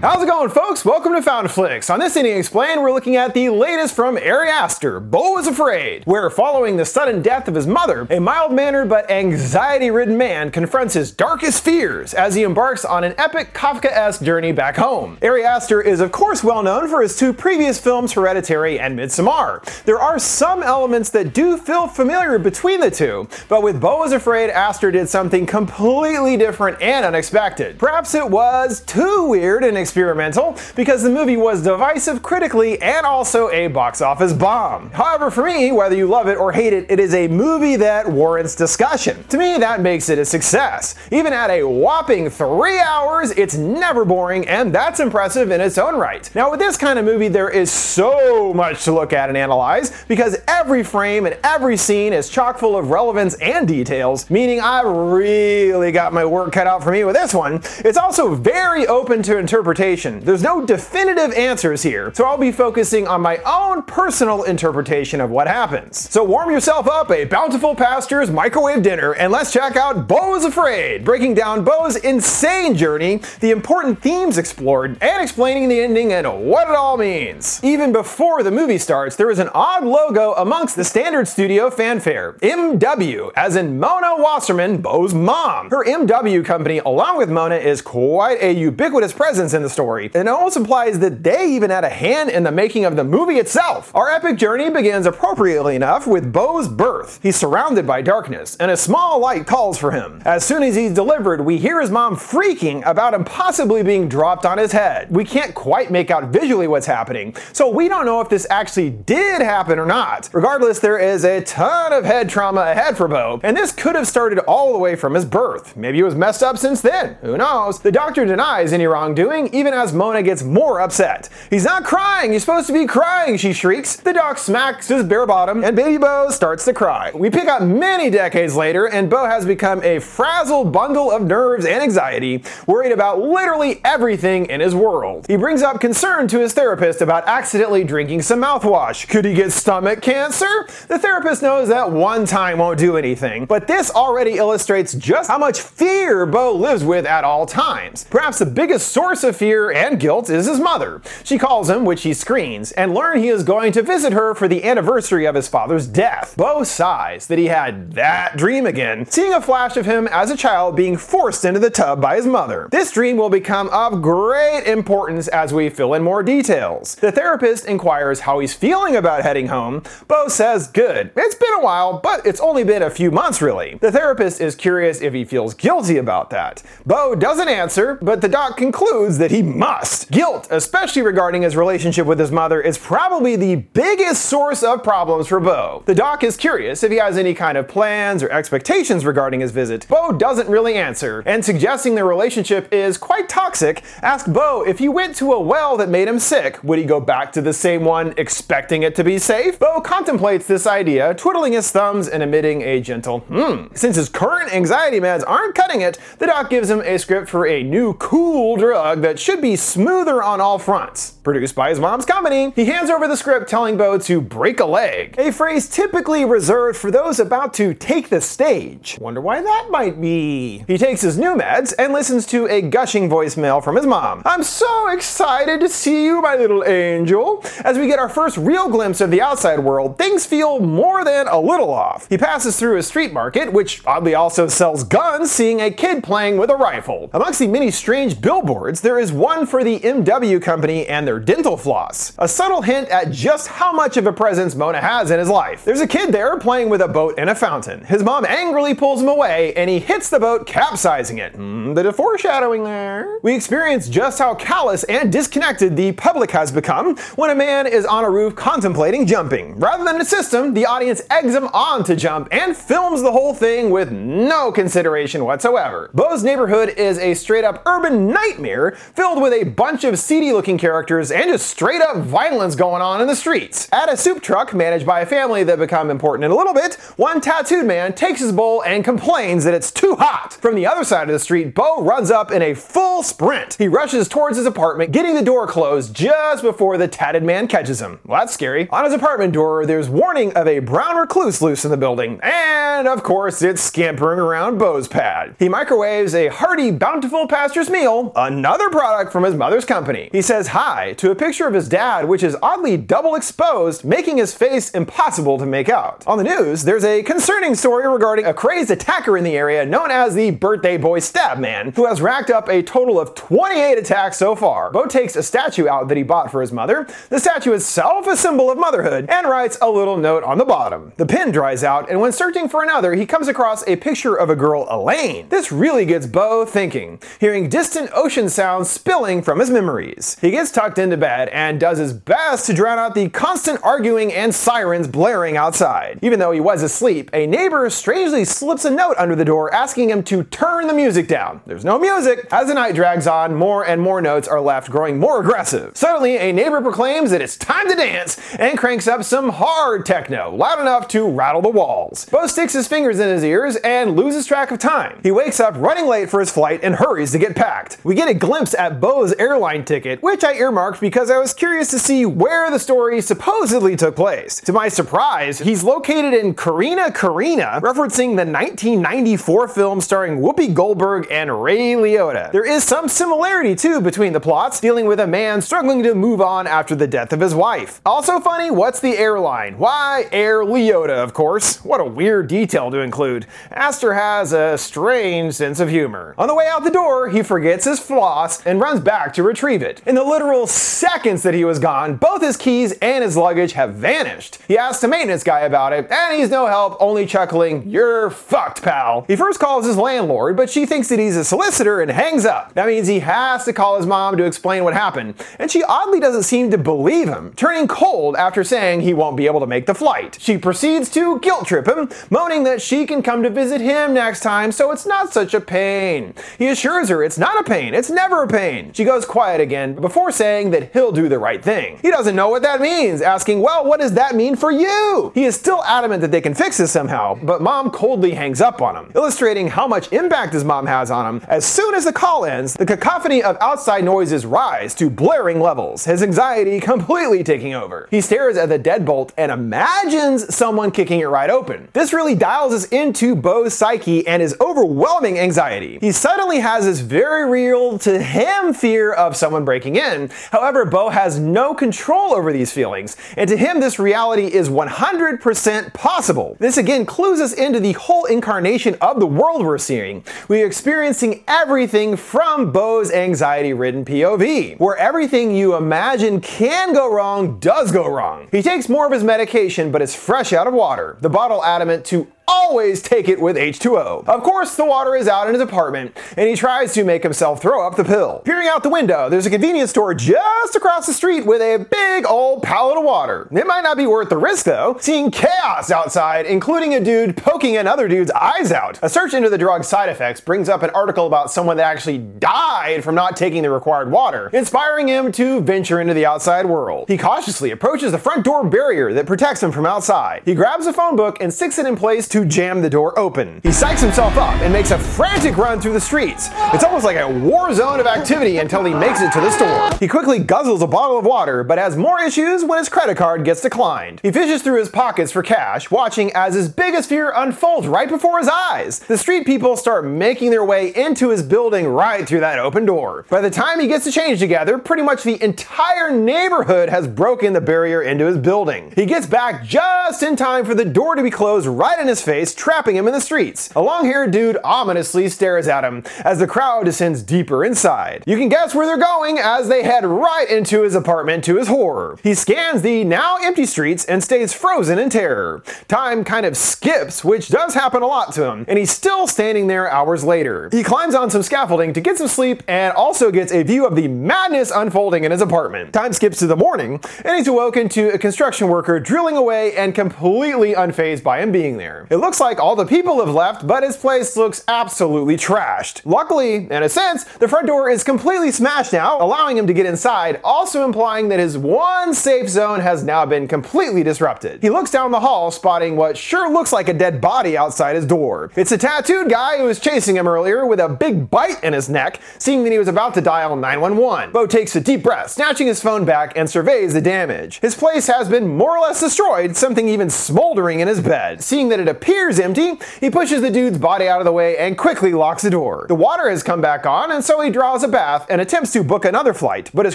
How's it going, folks? Welcome to FoundFlix. On this Indie Explain, we're looking at the latest from Ari Aster, Beau is Afraid, where following the sudden death of his mother, a mild-mannered but anxiety-ridden man confronts his darkest fears as he embarks on an epic Kafka-esque journey back home. Ari Aster is of course well known for his two previous films, Hereditary and Midsommar. There are some elements that do feel familiar between the two, but with Beau is Afraid, Aster did something completely different and unexpected. Perhaps it was too weird and experimental because the movie was divisive critically and also a box office bomb. However, for me, whether you love it or hate it, it is a movie that warrants discussion. To me, that makes it a success. Even at a whopping three hours, it's never boring, and that's impressive in its own right. Now, with this kind of movie, there is so much to look at and analyze because every frame and every scene is chock full of relevance and details, meaning I really got my work cut out for me with this one. It's also very open to interpretation interpretation. There's no definitive answers here, so I'll be focusing on my own personal interpretation of what happens. So warm yourself up a bountiful pasture's microwave dinner and let's check out Beau is Afraid, breaking down Beau's insane journey, the important themes explored, and explaining the ending and what it all means. Even before the movie starts, there is an odd logo amongst the standard studio fanfare, MW, as in Mona Wasserman, Beau's mom. Her MW company, along with Mona, is quite a ubiquitous presence in the the story. And it almost implies that they even had a hand in the making of the movie itself. Our epic journey begins appropriately enough with Beau's birth. He's surrounded by darkness, and a small light calls for him. As soon as he's delivered, we hear his mom freaking about him possibly being dropped on his head. We can't quite make out visually what's happening, so we don't know if this actually did happen or not. Regardless, there is a ton of head trauma ahead for Beau, and this could have started all the way from his birth. Maybe it was messed up since then. Who knows? The doctor denies any wrongdoing, even as Mona gets more upset. He's not crying, he's supposed to be crying, she shrieks. The doc smacks his bare bottom, and baby Beau starts to cry. We pick up many decades later, and Beau has become a frazzled bundle of nerves and anxiety, worried about literally everything in his world. He brings up concern to his therapist about accidentally drinking some mouthwash. Could he get stomach cancer? The therapist knows that one time won't do anything, but this already illustrates just how much fear Beau lives with at all times. Perhaps the biggest source of fear fear and guilt is his mother. She calls him, which he screens, and learn he is going to visit her for the anniversary of his father's death. Beau sighs that he had that dream again, seeing a flash of him as a child being forced into the tub by his mother. This dream will become of great importance as we fill in more details. The therapist inquires how he's feeling about heading home. Beau says, good. It's been a while, but it's only been a few months really. The therapist is curious if he feels guilty about that. Beau doesn't answer, but the doc concludes that he he must. Guilt, especially regarding his relationship with his mother, is probably the biggest source of problems for Beau. The doc is curious if he has any kind of plans or expectations regarding his visit. Beau doesn't really answer, and suggesting their relationship is quite toxic, ask Beau if he went to a well that made him sick, would he go back to the same one expecting it to be safe? Beau contemplates this idea, twiddling his thumbs and emitting a gentle hmm. Since his current anxiety meds aren't cutting it, the doc gives him a script for a new cool drug that should be smoother on all fronts. Produced by his mom's company, he hands over the script telling Beau to break a leg, a phrase typically reserved for those about to take the stage. Wonder why that might be. He takes his new meds and listens to a gushing voicemail from his mom. I'm so excited to see you, my little angel. As we get our first real glimpse of the outside world, things feel more than a little off. He passes through a street market, which oddly also sells guns, seeing a kid playing with a rifle. Amongst the many strange billboards, there is one for the MW company and their dental floss. A subtle hint at just how much of a presence Mona has in his life. There's a kid there playing with a boat in a fountain. His mom angrily pulls him away and he hits the boat, capsizing it. Mm, bit of foreshadowing there. We experience just how callous and disconnected the public has become when a man is on a roof contemplating jumping. Rather than assist him, the audience eggs him on to jump and films the whole thing with no consideration whatsoever. Beau's neighborhood is a straight up urban nightmare filled with a bunch of seedy looking characters and just straight up violence going on in the streets. At a soup truck managed by a family that become important in a little bit, one tattooed man takes his bowl and complains that it's too hot. From the other side of the street, Beau runs up in a full sprint. He rushes towards his apartment, getting the door closed just before the tatted man catches him. Well, that's scary. On his apartment door, there's warning of a brown recluse loose in the building, and of course, it's scampering around Beau's pad. He microwaves a hearty, bountiful pastor's meal, another product product from his mother's company. He says hi to a picture of his dad, which is oddly double exposed, making his face impossible to make out. On the news, there's a concerning story regarding a crazed attacker in the area known as the Birthday Boy Stab Man, who has racked up a total of 28 attacks so far. Beau takes a statue out that he bought for his mother. The statue itself a symbol of motherhood and writes a little note on the bottom. The pen dries out, and when searching for another, he comes across a picture of a girl, Elaine. This really gets Beau thinking, hearing distant ocean sounds spilling from his memories. He gets tucked into bed and does his best to drown out the constant arguing and sirens blaring outside. Even though he was asleep, a neighbor strangely slips a note under the door asking him to turn the music down. There's no music. As the night drags on, more and more notes are left, growing more aggressive. Suddenly, a neighbor proclaims that it's time to dance and cranks up some hard techno, loud enough to rattle the walls. Beau sticks his fingers in his ears and loses track of time. He wakes up running late for his flight and hurries to get packed. We get a glimpse at Beau's airline ticket, which I earmarked because I was curious to see where the story supposedly took place. To my surprise, he's located in Corrina Corrina, referencing the 1994 film starring Whoopi Goldberg and Ray Liotta. There is some similarity too between the plots, dealing with a man struggling to move on after the death of his wife. Also funny, what's the airline? Why Air Liotta, of course. What a weird detail to include. Aster has a strange sense of humor. On the way out the door, he forgets his floss and runs back to retrieve it. In the literal seconds that he was gone, both his keys and his luggage have vanished. He asks the maintenance guy about it, and he's no help, only chuckling, You're fucked, pal. He first calls his landlord, but she thinks that he's a solicitor and hangs up. That means he has to call his mom to explain what happened, and she oddly doesn't seem to believe him, turning cold after saying he won't be able to make the flight. She proceeds to guilt trip him, moaning that she can come to visit him next time, so it's not such a pain. He assures her it's not a pain, it's never a pain. She goes quiet again before saying that he'll do the right thing. He doesn't know what that means, asking, Well, what does that mean for you? He is still adamant that they can fix this somehow, but mom coldly hangs up on him, illustrating how much impact his mom has on him. As soon as the call ends, the cacophony of outside noises rise to blaring levels, his anxiety completely taking over. He stares at the deadbolt and imagines someone kicking it right open. This really dials us into Beau's psyche and his overwhelming anxiety. He suddenly has this very real to him fear of someone breaking in. However, Beau has no control over these feelings, and to him, this reality is 100% possible. This again clues us into the whole incarnation of the world we're seeing. We're experiencing everything from Beau's anxiety ridden POV, where everything you imagine can go wrong does go wrong. He takes more of his medication, but is fresh out of water, the bottle adamant to always take it with H2O. Of course, the water is out in his apartment, and he tries to make himself throw up the pill. Peering out the window, there's a convenience store just across the street with a big old pallet of water. It might not be worth the risk though, seeing chaos outside, including a dude poking another dude's eyes out. A search into the drug's side effects brings up an article about someone that actually died from not taking the required water, inspiring him to venture into the outside world. He cautiously approaches the front door barrier that protects him from outside. He grabs a phone book and sticks it in place to jam the door open. He psychs himself up and makes a frantic run through the streets. It's almost like a war zone of activity until he makes it to the store. He quickly guzzles a bottle of water, but has more issues when his credit card gets declined. He fishes through his pockets for cash, watching as his biggest fear unfolds right before his eyes. The street people start making their way into his building right through that open door. By the time he gets the change together, pretty much the entire neighborhood has broken the barrier into his building. He gets back just in time for the door to be closed right in his face, trapping him in the streets. A long haired dude ominously stares at him as the crowd descends deeper inside. You can guess where they're going as they head right into his apartment to his horror. He scans the now empty streets and stays frozen in terror. Time kind of skips, which does happen a lot to him, and he's still standing there hours later. He climbs on some scaffolding to get some sleep and also gets a view of the madness unfolding in his apartment. Time skips to the morning, and he's awoken to a construction worker drilling away and completely unfazed by him being there. It looks like all the people have left, but his place looks absolutely trashed. Luckily, in a sense, the front door is completely smashed now, allowing him to get inside, also implying that his one safe zone has now been completely disrupted. He looks down the hall, spotting what sure looks like a dead body outside his door. It's a tattooed guy who was chasing him earlier with a big bite in his neck, seeing that he was about to dial 911. Beau takes a deep breath, snatching his phone back and surveys the damage. His place has been more or less destroyed, something even smoldering in his bed. Seeing that it appears appears empty, he pushes the dude's body out of the way and quickly locks the door. The water has come back on, and so he draws a bath and attempts to book another flight, but his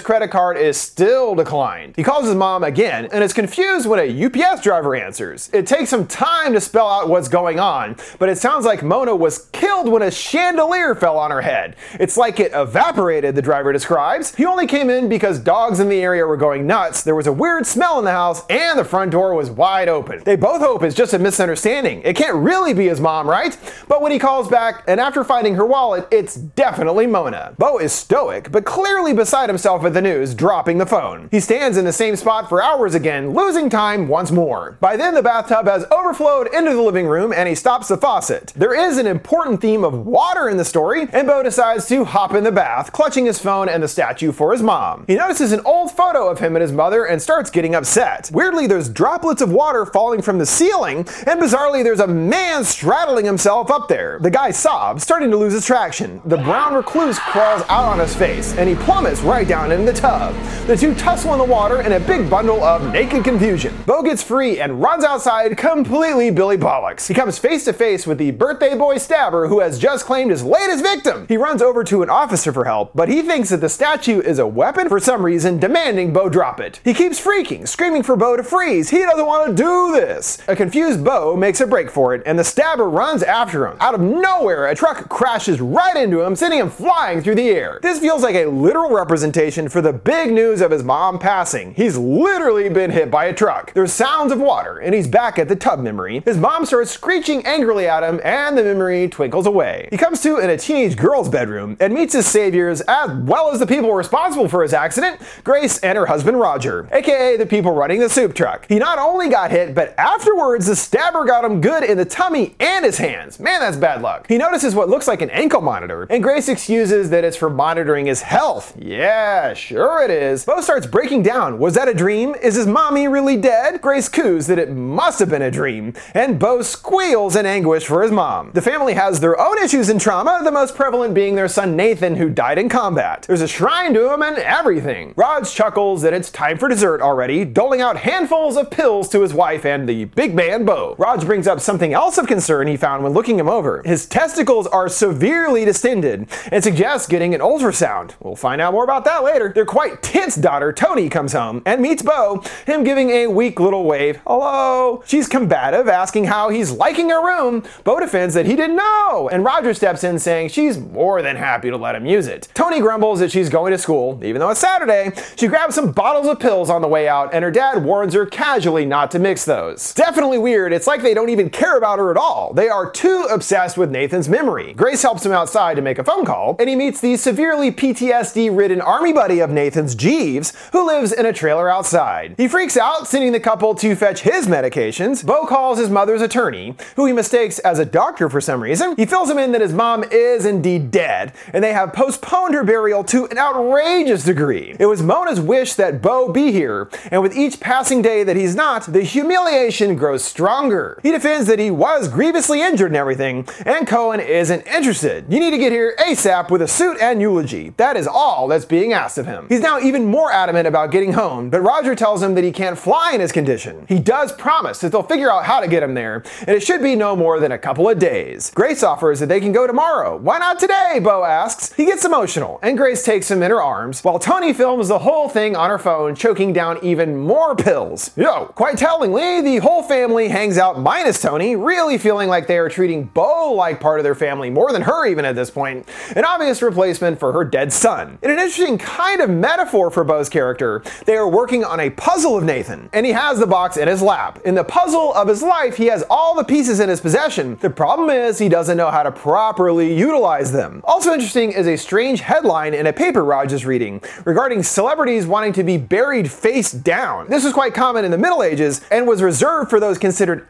credit card is still declined. He calls his mom again and is confused when a UPS driver answers. It takes some time to spell out what's going on, but it sounds like Mona was killed when a chandelier fell on her head. It's like it evaporated, the driver describes. He only came in because dogs in the area were going nuts, there was a weird smell in the house, and the front door was wide open. They both hope it's just a misunderstanding. It can't really be his mom, right? But when he calls back, and after finding her wallet, it's definitely Mona. Beau is stoic, but clearly beside himself at the news, dropping the phone. He stands in the same spot for hours again, losing time once more. By then, the bathtub has overflowed into the living room, and he stops the faucet. There is an important theme of water in the story, and Beau decides to hop in the bath, clutching his phone and the statue for his mom. He notices an old photo of him and his mother and starts getting upset. Weirdly, there's droplets of water falling from the ceiling, and bizarrely, there's a man straddling himself up there. The guy sobs, starting to lose his traction. The brown recluse crawls out on his face, and he plummets right down in the tub. The two tussle in the water in a big bundle of naked confusion. Beau gets free and runs outside completely Billy Bollocks. He comes face to face with the birthday boy stabber who has just claimed his latest victim. He runs over to an officer for help, but he thinks that the statue is a weapon for some reason, demanding Beau drop it. He keeps freaking, screaming for Beau to freeze. He doesn't want to do this. A confused Beau makes a for it, and the stabber runs after him. Out of nowhere, a truck crashes right into him, sending him flying through the air. This feels like a literal representation for the big news of his mom passing. He's literally been hit by a truck. There's sounds of water, and he's back at the tub memory. His mom starts screeching angrily at him, and the memory twinkles away. He comes to in a teenage girl's bedroom and meets his saviors as well as the people responsible for his accident, Grace and her husband Roger, aka the people running the soup truck. He not only got hit, but afterwards the stabber got him good in the tummy and his hands. Man, that's bad luck. He notices what looks like an ankle monitor, and Grace excuses that it's for monitoring his health. Yeah, sure it is. Beau starts breaking down. Was that a dream? Is his mommy really dead? Grace coos that it must have been a dream, and Beau squeals in anguish for his mom. The family has their own issues and trauma, the most prevalent being their son Nathan, who died in combat. There's a shrine to him and everything. Raj chuckles that it's time for dessert already, doling out handfuls of pills to his wife and the big man Beau. Raj brings up something else of concern he found when looking him over. His testicles are severely distended and suggests getting an ultrasound. We'll find out more about that later. Their quite tense daughter, Toni, comes home and meets Beau, him giving a weak little wave. Hello. She's combative, asking how he's liking her room. Beau defends that he didn't know, and Roger steps in saying she's more than happy to let him use it. Toni grumbles that she's going to school, even though it's Saturday. She grabs some bottles of pills on the way out, and her dad warns her casually not to mix those. Definitely weird. It's like they don't even care about her at all. They are too obsessed with Nathan's memory. Grace helps him outside to make a phone call, and he meets the severely PTSD ridden army buddy of Nathan's, Jeeves, who lives in a trailer outside. He freaks out, sending the couple to fetch his medications. Beau calls his mother's attorney, who he mistakes as a doctor for some reason. He fills him in that his mom is indeed dead, and they have postponed her burial to an outrageous degree. It was Mona's wish that Beau be here, and with each passing day that he's not, the humiliation grows stronger. He defends that he was grievously injured and everything, and Cohen isn't interested. You need to get here ASAP with a suit and eulogy. That is all that's being asked of him. He's now even more adamant about getting home, but Roger tells him that he can't fly in his condition. He does promise that they'll figure out how to get him there, and it should be no more than a couple of days. Grace offers that they can go tomorrow. Why not today? Beau asks. He gets emotional, and Grace takes him in her arms, while Toni films the whole thing on her phone, choking down even more pills. Yo, quite tellingly, the whole family hangs out minus Toni, really feeling like they are treating Beau like part of their family more than her even at this point, an obvious replacement for her dead son. In an interesting kind of metaphor for Beau's character, they are working on a puzzle of Nathan, and he has the box in his lap. In the puzzle of his life, he has all the pieces in his possession. The problem is he doesn't know how to properly utilize them. Also interesting is a strange headline in a paper Raj is reading regarding celebrities wanting to be buried face down. This was quite common in the Middle Ages and was reserved for those considered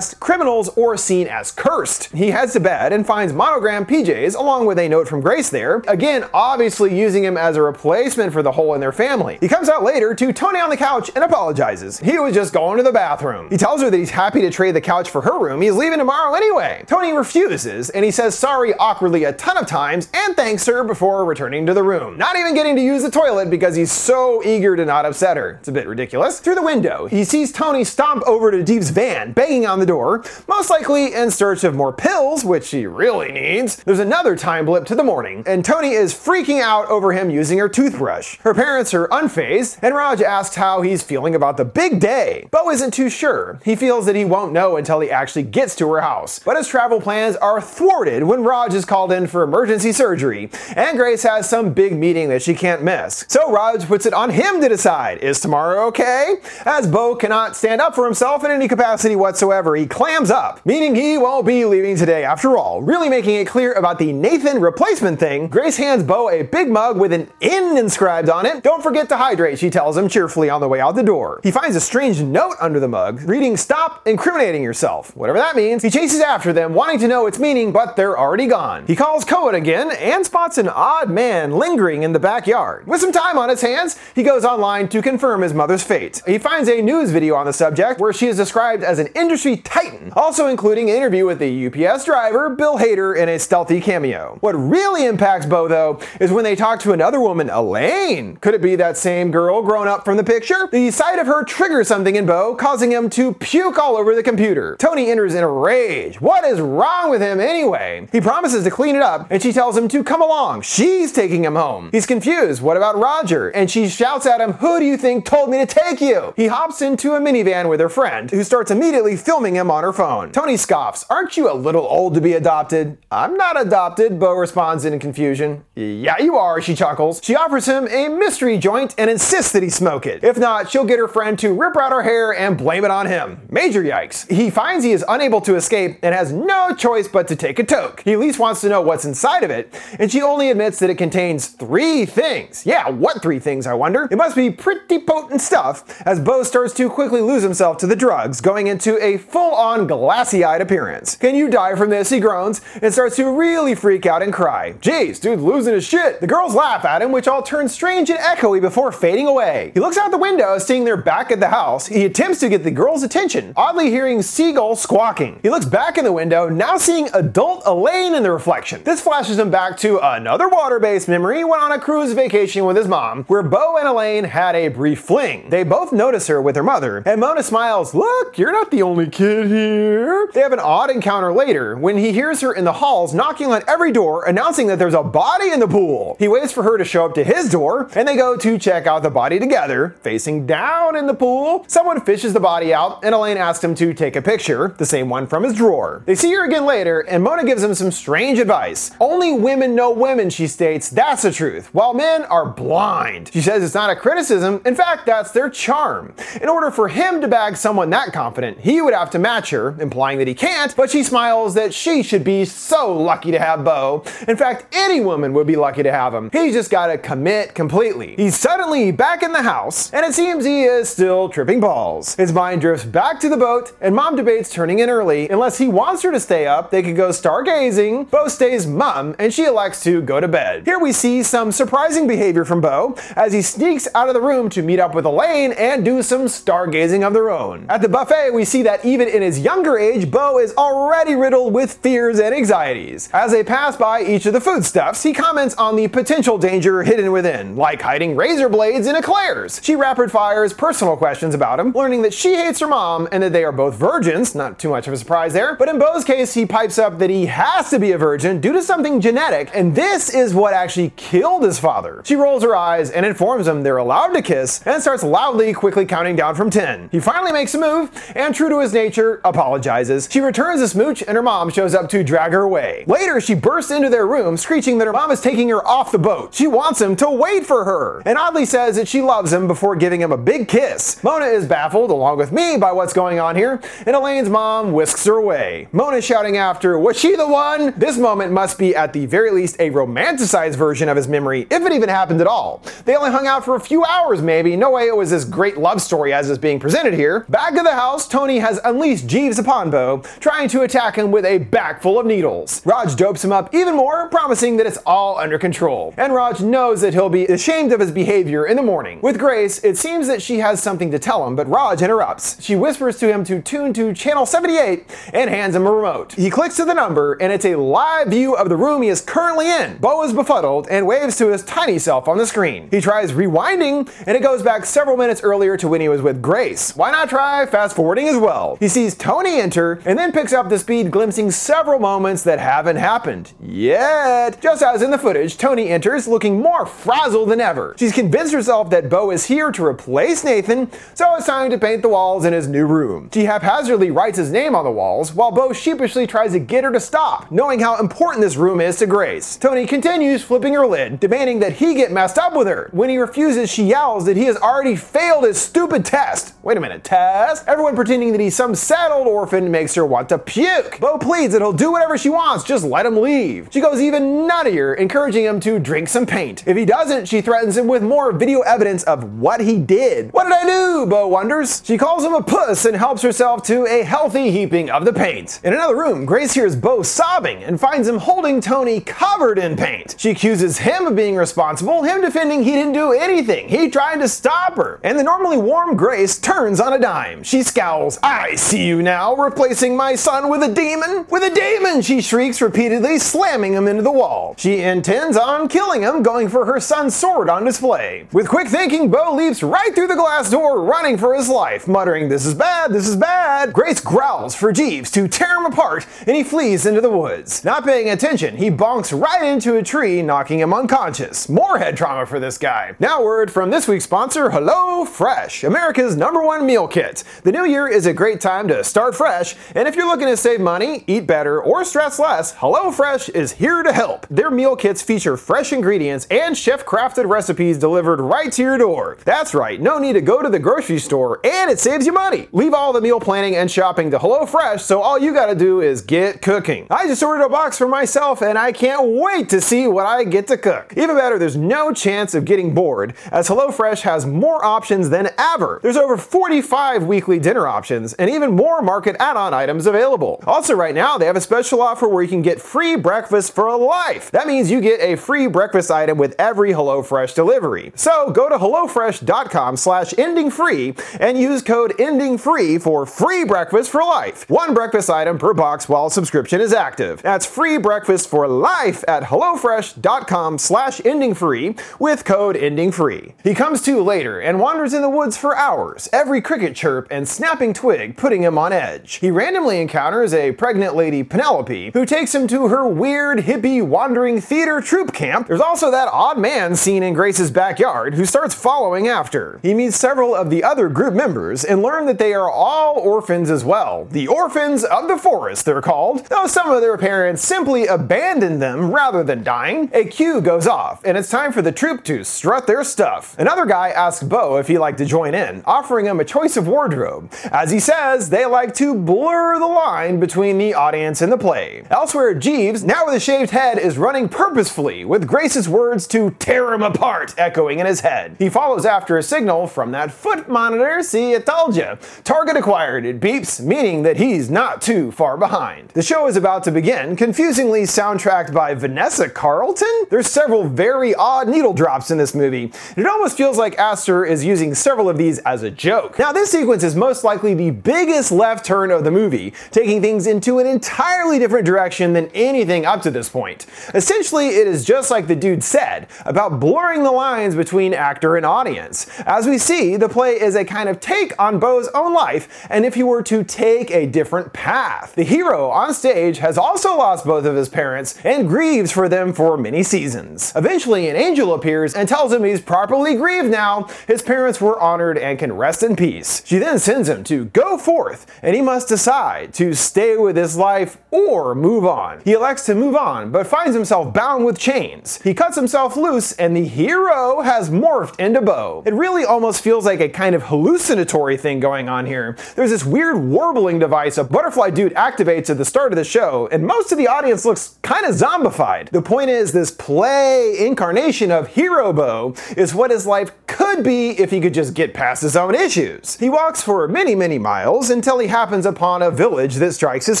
outcast, criminals, or seen as cursed. He heads to bed and finds monogram PJs along with a note from Grace there, again, obviously using him as a replacement for the hole in their family. He comes out later to Toni on the couch and apologizes. He was just going to the bathroom. He tells her that he's happy to trade the couch for her room. He's leaving tomorrow anyway. Toni refuses and he says sorry awkwardly a ton of times and thanks her before returning to the room. Not even getting to use the toilet because he's so eager to not upset her. It's a bit ridiculous. Through the window, he sees Toni stomp over to Deep's van, banging on the door door, most likely in search of more pills, which she really needs. There's another time blip to the morning, and Toni is freaking out over him using her toothbrush. Her parents are unfazed, and Raj asks how he's feeling about the big day. Beau isn't too sure. He feels that he won't know until he actually gets to her house. But his travel plans are thwarted when Raj is called in for emergency surgery, and Grace has some big meeting that she can't miss. So Raj puts it on him to decide is tomorrow okay? As Beau cannot stand up for himself in any capacity whatsoever, he clams up, meaning he won't be leaving today after all. Really making it clear about the Nathan replacement thing, Grace hands Beau a big mug with an N inscribed on it. Don't forget to hydrate, she tells him cheerfully on the way out the door. He finds a strange note under the mug, reading Stop incriminating yourself. Whatever that means, he chases after them, wanting to know its meaning, but they're already gone. He calls Cohen again and spots an odd man lingering in the backyard. With some time on his hands, he goes online to confirm his mother's fate. He finds a news video on the subject where she is described as an industry titan, also including an interview with the UPS driver, Bill Hader, in a stealthy cameo. What really impacts Beau, though, is when they talk to another woman, Elaine. Could it be that same girl grown up from the picture? The sight of her triggers something in Beau, causing him to puke all over the computer. Toni enters in a rage. What is wrong with him anyway? He promises to clean it up, and she tells him to come along. She's taking him home. He's confused. What about Roger? And she shouts at him, Who do you think told me to take you? He hops into a minivan with her friend, who starts immediately filming him on her phone. Toni scoffs, Aren't you a little old to be adopted? I'm not adopted, Beau responds in confusion. Yeah, you are, she chuckles. She offers him a mystery joint and insists that he smoke it. If not, she'll get her friend to rip out her hair and blame it on him. Major yikes. He finds he is unable to escape and has no choice but to take a toke. He at least wants to know what's inside of it, and she only admits that it contains three things. Yeah, what three things, I wonder? It must be pretty potent stuff, as Beau starts to quickly lose himself to the drugs, going into a full on glassy eyed appearance. Can you die from this? He groans and starts to really freak out and cry. Jeez, dude, losing his shit. The girls laugh at him, which all turns strange and echoey before fading away. He looks out the window, seeing they're back at the house. He attempts to get the girls' attention, oddly hearing seagulls squawking. He looks back in the window, now seeing adult Elaine in the reflection. This flashes him back to another water based memory when on a cruise vacation with his mom, where Beau and Elaine had a brief fling. They both notice her with her mother, and Mona smiles, Look, you're not the only kid here. They have an odd encounter later when he hears her in the halls knocking on every door, announcing that there's a body in the pool. He waits for her to show up to his door, and they go to check out the body together, facing down in the pool. Someone fishes the body out, and Elaine asks him to take a picture, the same one from his drawer. They see her again later, and Mona gives him some strange advice. Only women know women, she states. That's the truth, while men are blind. She says it's not a criticism, in fact, that's their charm. In order for him to bag someone that confident, he would have to match her, implying that he can't, but she smiles that she should be so lucky to have Beau. In fact, any woman would be lucky to have him. He's just gotta commit completely. He's suddenly back in the house, and it seems he is still tripping balls. His mind drifts back to the boat, and mom debates turning in early. Unless he wants her to stay up, they could go stargazing. Beau stays mum, and she elects to go to bed. Here we see some surprising behavior from Beau as he sneaks out of the room to meet up with Elaine and do some stargazing of their own. At the buffet, we see that even in his younger age, Beau is already riddled with fears and anxieties. As they pass by each of the foodstuffs, he comments on the potential danger hidden within, like hiding razor blades in eclairs. She rapid fires personal questions about him, learning that she hates her mom and that they are both virgins, not too much of a surprise there. But in Beau's case, he pipes up that he has to be a virgin due to something genetic, and this is what actually killed his father. She rolls her eyes and informs him they're allowed to kiss and starts loudly, quickly counting down from 10. He finally makes a move and, true to his nature, apologizes. She returns the smooch and her mom shows up to drag her away. Later, she bursts into their room, screeching that her mom is taking her off the boat. She wants him to wait for her, and oddly says that she loves him before giving him a big kiss. Mona is baffled, along with me, by what's going on here, and Elaine's mom whisks her away. Mona shouting after, Was she the one? This moment must be at the very least a romanticized version of his memory, if it even happened at all. They only hung out for a few hours, maybe. No way it was this great love story as is being presented here. Back at the house, Toni has unleashed Jeeves upon Beau, trying to attack him with a back full of needles. Raj dopes him up even more, promising that it's all under control. And Raj knows that he'll be ashamed of his behavior in the morning. With Grace, it seems that she has something to tell him, but Raj interrupts. She whispers to him to tune to channel 78 and hands him a remote. He clicks to the number, and it's a live view of the room he is currently in. Beau is befuddled and waves to his tiny self on the screen. He tries rewinding, and it goes back several minutes earlier to when he was with Grace. Why not try fast forwarding as well? He sees sees Toni enter and then picks up the speed, glimpsing several moments that haven't happened yet. Just as in the footage, Toni enters looking more frazzled than ever. She's convinced herself that Beau is here to replace Nathan, so it's time to paint the walls in his new room. She haphazardly writes his name on the walls, while Beau sheepishly tries to get her to stop, knowing how important this room is to Grace. Toni continues flipping her lid, demanding that he get messed up with her. When he refuses, she yells that he has already failed his stupid test. Wait a minute, test? Everyone pretending that he's some sad old orphan makes her want to puke. Beau pleads that he'll do whatever she wants, just let him leave. She goes even nuttier, encouraging him to drink some paint. If he doesn't, she threatens him with more video evidence of what he did. What did I do? Beau wonders. She calls him a puss and helps herself to a healthy heaping of the paint. In another room, Grace hears Beau sobbing and finds him holding Toni covered in paint. She accuses him of being responsible, him defending he didn't do anything. He tried to stop her. And the normally warm Grace turns on a dime. She scowls, I see you now, replacing my son with a demon? With a demon, she shrieks repeatedly, slamming him into the wall. She intends on killing him, going for her son's sword on display. With quick thinking, Beau leaps right through the glass door, running for his life, muttering, This is bad, this is bad. Grace growls for Jeeves to tear him apart, and he flees into the woods. Not paying attention, he bonks right into a tree, knocking him unconscious. More head trauma for this guy. Now, word from this week's sponsor, Hello Fresh, America's number one meal kit. The new year is a great time to start fresh, and if you're looking to save money, eat better, or stress less, HelloFresh is here to help. Their meal kits feature fresh ingredients and chef crafted recipes delivered right to your door. That's right, no need to go to the grocery store, and it saves you money. Leave all the meal planning and shopping to HelloFresh, so all you gotta do is get cooking. I just ordered a box for myself, and I can't wait to see what I get to cook. Even better, there's no chance of getting bored, as HelloFresh has more options than ever. There's over 45 weekly dinner options, and even more market add on items available. Also, right now, they have a special offer where you can get free breakfast for life. That means you get a free breakfast item with every HelloFresh delivery. So go to HelloFresh.com slash endingfree and use code endingfree for free breakfast for life. One breakfast item per box while subscription is active. That's free breakfast for life at HelloFresh.com slash endingfree with code endingfree. He comes to later and wanders in the woods for hours, every cricket chirp and snapping twig putting him on edge. He randomly encounters a pregnant lady, Penelope, who takes him to her weird, hippie, wandering theater troupe camp. There's also that odd man seen in Grace's backyard who starts following after. He meets several of the other group members and learn that they are all orphans as well. The Orphans of the Forest, they're called, though some of their parents simply abandoned them rather than dying. A cue goes off, and it's time for the troupe to strut their stuff. Another guy asks Beau if he'd like to join in, offering him a choice of wardrobe. As he says, they like to blur the line between the audience and the play. Elsewhere, Jeeves, now with a shaved head, is running purposefully, with Grace's words to tear him apart echoing in his head. He follows after a signal from that foot monitor. See, I told ya. Target acquired, it beeps, meaning that he's not too far behind. The show is about to begin, confusingly soundtracked by Vanessa Carlton. There's several very odd needle drops in this movie. It almost feels like Aster is using several of these as a joke. Now, this sequence is most likely the biggest left turn of the movie, taking things into an entirely different direction than anything up to this point. Essentially, it is just like the dude said about blurring the lines between actor and audience. As we see, the play is a kind of take on Beau's own life, and if he were to take a different path. The hero on stage has also lost both of his parents and grieves for them for many seasons. Eventually, an angel appears and tells him he's properly grieved now. His parents were honored and can rest in peace. She then sends him to go forth, and he must decide to stay with his life or move on. He elects to move on, but finds himself bound with chains. He cuts himself loose, and the hero has morphed into Beau. It really almost feels like a kind of hallucinatory thing going on here. There's this weird warbling device a butterfly dude activates at the start of the show, and most of the audience looks kind of zombified. The point is, this play incarnation of Hero Beau is what his life could be if he could just get past his own issues. He walks for many, many miles until he happens upon a village that strikes his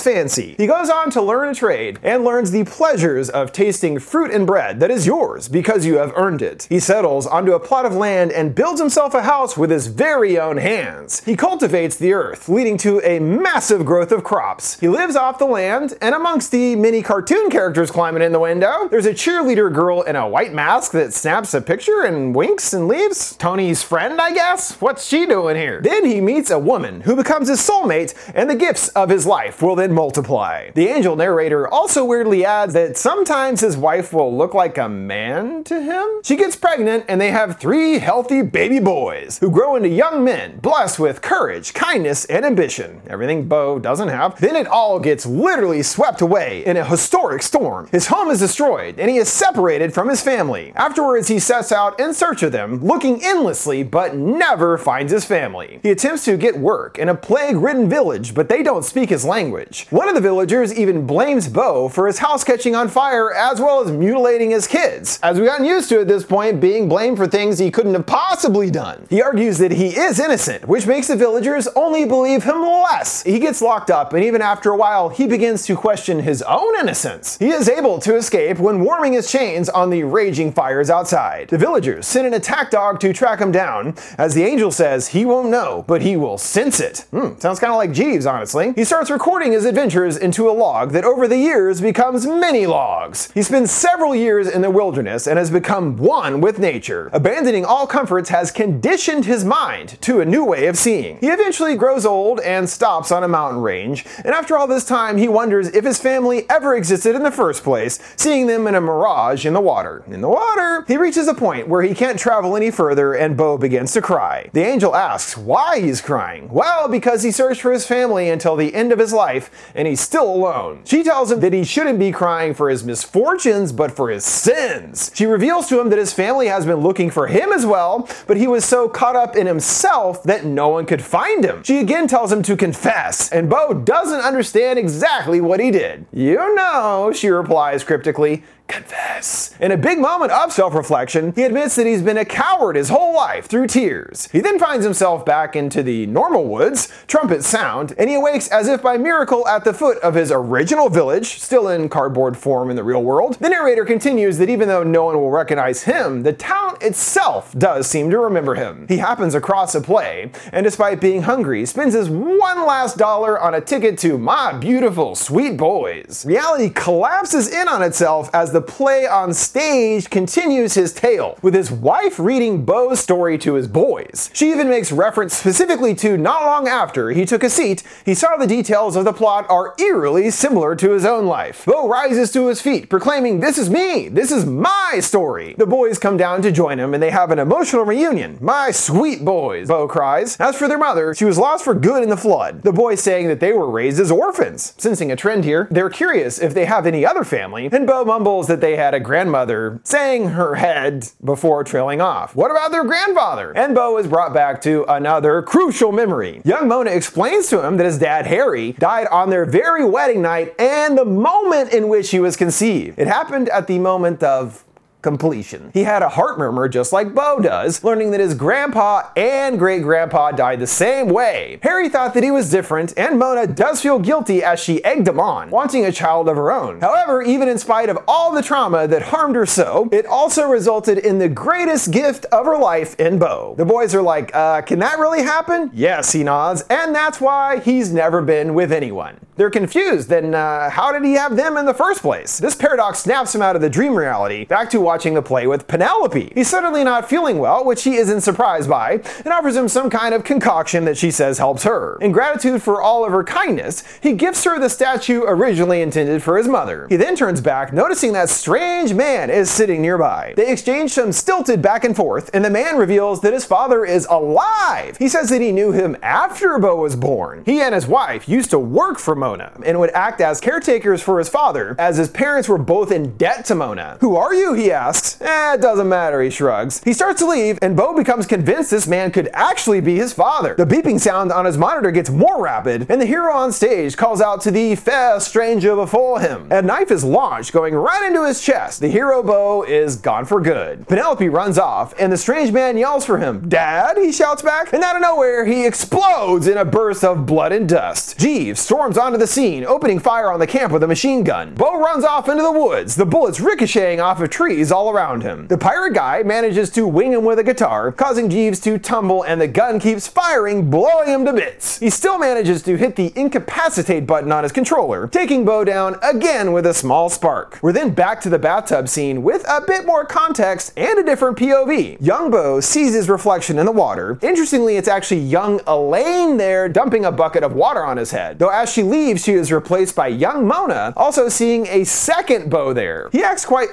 fancy. He goes on to learn a trade and learns the pleasures of tasting fruit and bread that is yours because you have earned it. He settles onto a plot of land and builds himself a house with his very own hands. He cultivates the earth, leading to a massive growth of crops. He lives off the land, and amongst the many cartoon characters climbing in the window, there's a cheerleader girl in a white mask that snaps a picture and winks and leaves. Toni's friend, I guess? What's she doing here? Then he meets a woman who becomes his soulmate, and the gifts of his life will then multiply. The angel narrator also weirdly adds that sometimes his wife will look like a man to him. She gets pregnant, and they have three healthy baby boys who grow into young men, blessed with courage, kindness, and ambition. Everything Beau doesn't have. Then it all gets literally swept away in a historic storm. His home is destroyed, and he is separated from his family. Afterwards, he sets out in search of them, looking endlessly, but never finds his family. He attempts to get work in a plague ridden village, but they don't speak his language. One of the villagers even blames Beau for his house catching on fire as well as mutilating his kids. As we gotten used to at this point, being blamed for things he couldn't have possibly done. He argues that he is innocent, which makes the villagers only believe him less. He gets locked up, and even after a while, he begins to question his own innocence. He is able to escape when warming his chains on the raging fires outside. The villagers send an attack dog to track him down, as the angel says he won't know, but he will sense it. Hmm, sounds kind of like Jeeves, honestly. He starts recording his adventures into a log that over the years becomes many logs. He spends several years in the wilderness and has become one with nature. Abandoning all comforts has conditioned his mind to a new way of seeing. He eventually grows old and stops on a mountain range, and after all this time, he wonders if his family ever existed in the first place, seeing them in a mirage in the water. In the water! He reaches a point where he can't travel any further, and Beau begins to cry. The angel asks why he's crying. Well, because he searched for his family until the end of his life, and he's still alone. She tells him that he shouldn't be crying for his misfortunes, but for his sins. She reveals to him that his family has been looking for him as well, but he was so caught up in himself that no one could find him. She again tells him to confess, and Beau doesn't understand exactly what he did. You know, she replies cryptically, confess. In a big moment of self reflection, he admits that he's been a coward his whole life through tears. He then finds himself back into the normal woods, trumpets sound, and he awakes as if by miracle at the foot of his original village, still in cardboard form in the real world. The narrator continues that even though no one will recognize him, the town itself does seem to remember him. He happens across a play, and despite being hungry, spends his one last dollar on a ticket to My Beautiful Sweet Boys. Reality collapses in on itself as the play on stage continues his tale, with his wife reading Beau's story to his boys. She even makes reference specifically to not long after he took a seat, he saw the details of the plot are eerily similar to his own life. Beau rises to his feet, proclaiming, This is me! This is my story! The boys come down to join him and they have an emotional reunion. My sweet boys, Beau cries. As for their mother, she was lost for good in the flood. The boys saying that they were raised as orphans. Sensing a trend here, they're curious if they have any other family, and Beau mumbles that they had a grandmother saying her head before trailing off. What about their grandfather? And Beau is brought back to another crucial memory. Young Mona explains to him that his dad Harry died on their very wedding night and the moment in which he was conceived. It happened at the moment of completion. He had a heart murmur just like Beau does, learning that his grandpa and great grandpa died the same way. Harry thought that he was different, and Mona does feel guilty as she egged him on, wanting a child of her own. However, even in spite of all the trauma that harmed her so, it also resulted in the greatest gift of her life in Beau. The boys are like, uh, can that really happen? Yes, he nods, and that's why he's never been with anyone. They're confused, then uh, how did he have them in the first place? This paradox snaps him out of the dream reality, back to watching the play with Penelope. He's suddenly not feeling well, which he isn't surprised by, and offers him some kind of concoction that she says helps her. In gratitude for all of her kindness, he gifts her the statue originally intended for his mother. He then turns back, noticing that strange man is sitting nearby. They exchange some stilted back and forth, and the man reveals that his father is alive. He says that he knew him after Beau was born. He and his wife used to work for Mona and would act as caretakers for his father, as his parents were both in debt to Mona. Who are you? He Eh, it doesn't matter, he shrugs. He starts to leave, and Beau becomes convinced this man could actually be his father. The beeping sound on his monitor gets more rapid, and the hero on stage calls out to the fair stranger before him. A knife is launched, going right into his chest. The hero Beau is gone for good. Penelope runs off, and the strange man yells for him. Dad, he shouts back, and out of nowhere, he explodes in a burst of blood and dust. Jeeves storms onto the scene, opening fire on the camp with a machine gun. Beau runs off into the woods, the bullets ricocheting off of trees all around him. The pirate guy manages to wing him with a guitar, causing Jeeves to tumble, and the gun keeps firing, blowing him to bits. He still manages to hit the incapacitate button on his controller, taking Beau down again with a small spark. We're then back to the bathtub scene with a bit more context and a different POV. Young Beau sees his reflection in the water. Interestingly, it's actually young Elaine there dumping a bucket of water on his head. Though as she leaves, she is replaced by young Mona, also seeing a second Beau there. He acts quite